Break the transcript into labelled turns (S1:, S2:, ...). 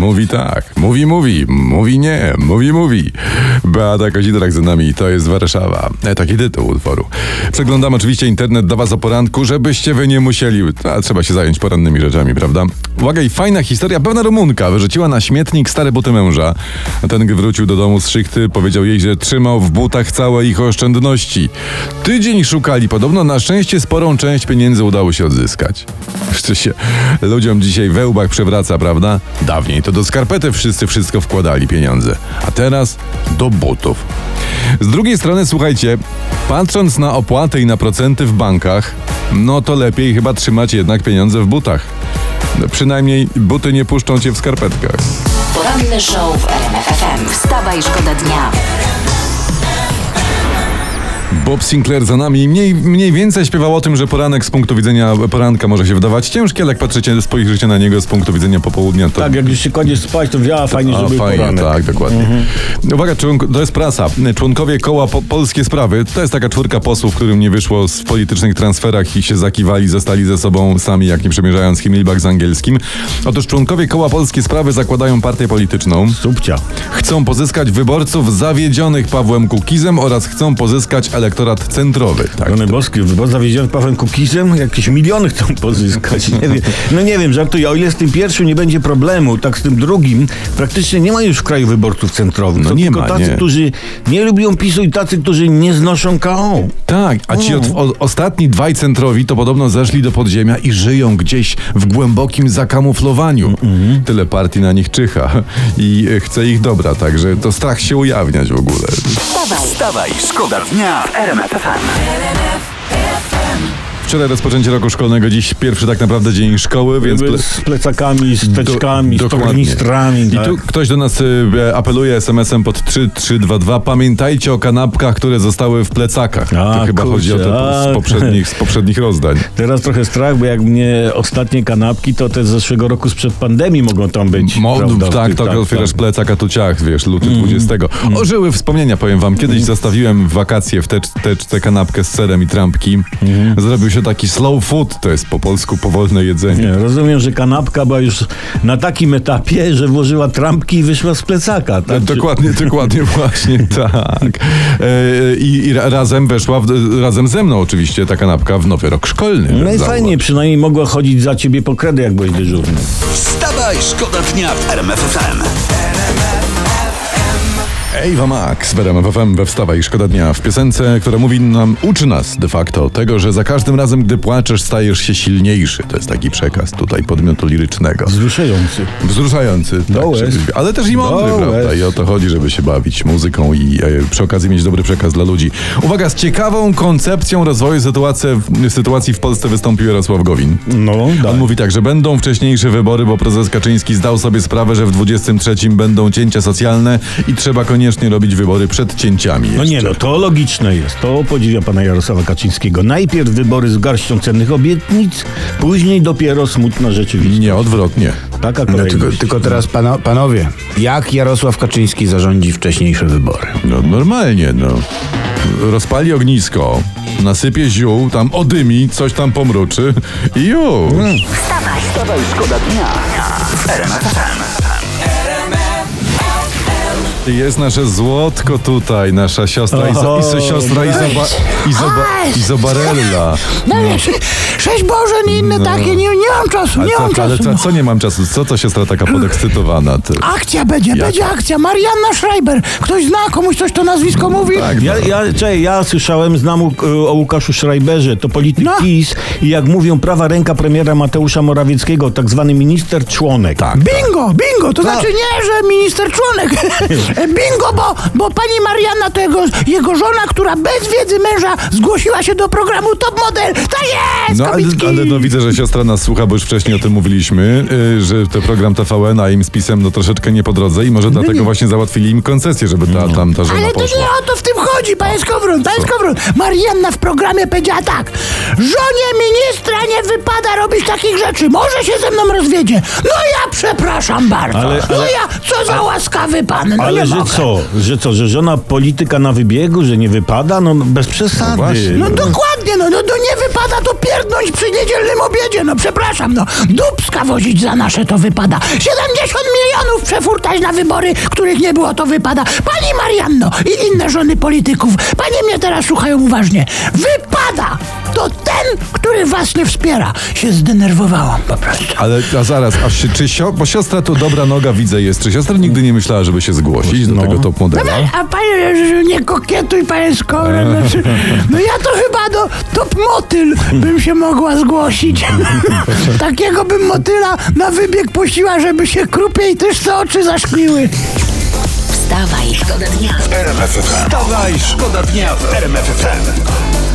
S1: Mówi tak, mówi, mówi, mówi nie, mówi, mówi. Beata Kozidrak za nami, to jest Warszawa. E, taki tytuł utworu. Przeglądam oczywiście internet do was o poranku, żebyście wy nie musieli, a trzeba się zająć porannymi rzeczami, prawda? Uwaga i fajna historia, pewna Rumunka wyrzuciła na śmietnik stare buty męża. Ten, wrócił do domu z szychty, powiedział jej, że trzymał w butach całe ich oszczędności. Tydzień szukali, podobno na szczęście sporą część pieniędzy udało się odzyskać. Jeszcze się ludziom dzisiaj we łbach przewraca, prawda? Dawniej to do skarpety wszyscy wszystko wkładali pieniądze, a teraz do butów. Z drugiej strony, słuchajcie, patrząc na opłaty i na procenty w bankach, no to lepiej chyba trzymać jednak pieniądze w butach. Przynajmniej buty nie puszczą cię w skarpetkach.
S2: Poranny show w RMF FM. Wstawaj, szkoda dnia.
S1: Bob Sinclair za nami mniej, mniej więcej śpiewał o tym, że poranek z punktu widzenia poranka może się wydawać ciężki, ale jak patrzycie, spojrzycie na niego z punktu widzenia popołudnia, to
S3: Tak, jak już się kładziesz spać, to wzięła fajnie, żeby
S1: fajnie,
S3: poranek.
S1: tak, dokładnie. Uwaga, członk, to jest prasa. Członkowie koła po, Polskie Sprawy, to jest taka czwórka posłów, którym nie wyszło w politycznych transferach i się zakiwali, zostali ze sobą sami, jak nie przemierzając Himmelbach z angielskim. Otóż członkowie koła Polskie Sprawy zakładają partię polityczną.
S3: Subcia.
S1: Chcą pozyskać wyborców zawiedzionych Pawłem Kukizem oraz chcą pozyskać elektorat centrowy. Tak,
S3: Rany boskie, bo zawiedziony Pawłem Kukizem jakieś miliony chcą pozyskać. Nie wiem. No nie wiem, żartuję. O ile z tym pierwszym nie będzie problemu, tak z tym drugim praktycznie nie ma już w kraju wyborców centrowych.
S1: No nie
S3: tylko
S1: ma,
S3: tacy,
S1: nie.
S3: którzy nie lubią PiSu i tacy, którzy nie znoszą KO.
S1: Tak, a ci od, o, ostatni dwaj centrowi to podobno zeszli do podziemia i żyją gdzieś w głębokim zakamuflowaniu. Tyle partii na nich czyha i chce ich dobra, także to strach się ujawniać w ogóle.
S2: Wstawaj,
S4: Wstawaj, szkoda dnia w RMF FM.
S1: Wczoraj rozpoczęcie roku szkolnego, dziś pierwszy tak naprawdę dzień szkoły, więc... ple-
S3: Z plecakami, z teczkami, z
S1: dokładnie.
S3: tornistrami.
S1: I
S3: tak.
S1: tu ktoś do nas y, apeluje SMS-em pod 3322. Pamiętajcie o kanapkach, które zostały w plecakach.
S3: A,
S1: to chyba
S3: kurczę,
S1: chodzi o to z poprzednich, z poprzednich rozdań.
S3: Teraz trochę strach, bo jak mnie ostatnie kanapki, to te z zeszłego roku sprzed pandemii mogą tam być.
S1: Mo,
S3: prawda,
S1: tak,
S3: tych-
S1: tak, otwierasz plecak, a tu ciach, wiesz, luty
S3: Mm.
S1: 20. Ożyły wspomnienia, powiem wam. Kiedyś zastawiłem w wakacje w tecz- teczce kanapkę z serem i trampki.
S3: Mhm.
S1: Zrobił się taki slow food, to jest po polsku powolne jedzenie.
S3: Nie, rozumiem, że kanapka była już na takim etapie, że włożyła trampki i wyszła z plecaka. Tak?
S1: Dokładnie, dokładnie, właśnie tak. E, I, i ra- razem weszła, w, razem ze mną oczywiście, ta kanapka w nowy rok szkolny.
S3: No i fajnie, przynajmniej mogła chodzić za ciebie po kredę, jak byłeś dyżurny.
S4: Wstawaj, szkoda dnia w RMF FM.
S1: Ewa Max w FM we Wstawa i Szkoda Dnia w piosence, która mówi nam, uczy nas de facto tego, że za każdym razem, gdy płaczesz, stajesz się silniejszy. To jest taki przekaz tutaj podmiotu lirycznego.
S3: Wzruszający.
S1: Wzruszający, tak, żeby- ale też i mądry, prawda? I o to chodzi, żeby się bawić muzyką i e, przy okazji mieć dobry przekaz dla ludzi. Uwaga, z ciekawą koncepcją rozwoju sytuacji, sytuacji w Polsce wystąpił Jarosław Gowin.
S3: No, tak.
S1: On mówi tak, że będą wcześniejsze wybory, bo prezes Kaczyński zdał sobie sprawę, że w 23 będą cięcia socjalne i trzeba koniecznie robić wybory przed cięciami.
S3: No nie
S1: jeszcze.
S3: no, to logiczne jest. To podziwia pana Jarosława Kaczyńskiego. Najpierw wybory z garścią cennych obietnic, później dopiero smutna rzeczywistość.
S1: Nie, odwrotnie.
S3: Taka
S5: No, tylko, tylko teraz pano, panowie, jak Jarosław Kaczyński zarządzi wcześniejsze wybory?
S1: No normalnie, no. Rozpali ognisko, nasypie ziół, tam odymi, coś tam pomruczy i już.
S2: wstawaj,
S4: Wstawaj, szkoda dnia.
S1: Jest nasze złotko tutaj, nasza siostra, Izo. Izo, siostra Izoba, Izoba, Izobarella.
S6: No wiesz, sześć Bożen i inne takie, nie, nie mam czasu,
S1: Ale,
S6: nie mam
S1: co, ale
S6: czasu.
S1: co, co nie mam czasu? Co to siostra taka podekscytowana? Ty?
S6: Akcja będzie,
S1: Jaka?
S6: będzie akcja. Marianna Schreiber. Ktoś zna, komuś coś to nazwisko mówi?
S1: Tak,
S3: Ja,
S1: no.
S3: ja, czekaj, ja słyszałem, znam u, o Łukaszu Schreiberze, to polityk
S6: No.
S3: PiS i jak mówią prawa ręka premiera Mateusza Morawieckiego, tak zwany minister członek.
S1: Tak.
S6: Bingo, bingo, to znaczy nie, że minister członek. bingo, bo, bo pani Marianna to jego, jego żona, która bez wiedzy męża zgłosiła się do programu Top Model. To jest,
S1: No, ale, ale no widzę, że siostra nas słucha, bo już wcześniej o tym mówiliśmy, y, że to program TVN, a im z pisem no troszeczkę nie po drodze i może dlatego właśnie załatwili im koncesję, żeby ta, tam ta żona
S6: Ale to
S1: poszła.
S6: nie o to w tym chodzi. Chodzi, panie Skowron, panie Skowron. Marianna w programie powiedziała tak. Żonie ministra nie wypada robić takich rzeczy. Może się ze mną rozwiedzie. No ja przepraszam bardzo.
S3: Ale-
S6: no
S3: ale-
S6: ja, co za łaskawy pan. No
S3: Ale
S6: nie
S3: że
S6: mogę.
S3: co? Że co? Że żona polityka na wybiegu, że nie wypada? No bez przesady.
S1: właśnie.
S6: No dokładnie, no, no to nie wypada to pierdnąć przy niedzielnym obiedzie, no przepraszam, no. Dubska wozić za nasze to wypada. 70 milionów przefurtać na wybory, których nie było, to wypada. Pani Marianno i inne żony polityków, panie mnie teraz słuchają uważnie. Wypada! Ten, który was nie wspiera. Się zdenerwowałam po prostu.
S1: Ale a zaraz, a się, czy sio, bo siostra to dobra noga widzę jest. Czy siostra nigdy nie myślała, żeby się zgłosić do tego top modela?
S6: No, a panie, że nie kokietuj, panie Skowron. Znaczy, no ja to chyba do top motyl bym się mogła zgłosić. Takiego bym motyla na wybieg puściła, żeby się krupie i też co oczy zaszkliły.
S2: Wstawaj, szkoda dnia.
S4: RMF FM. Wstawaj, szkoda dnia w RMF FM.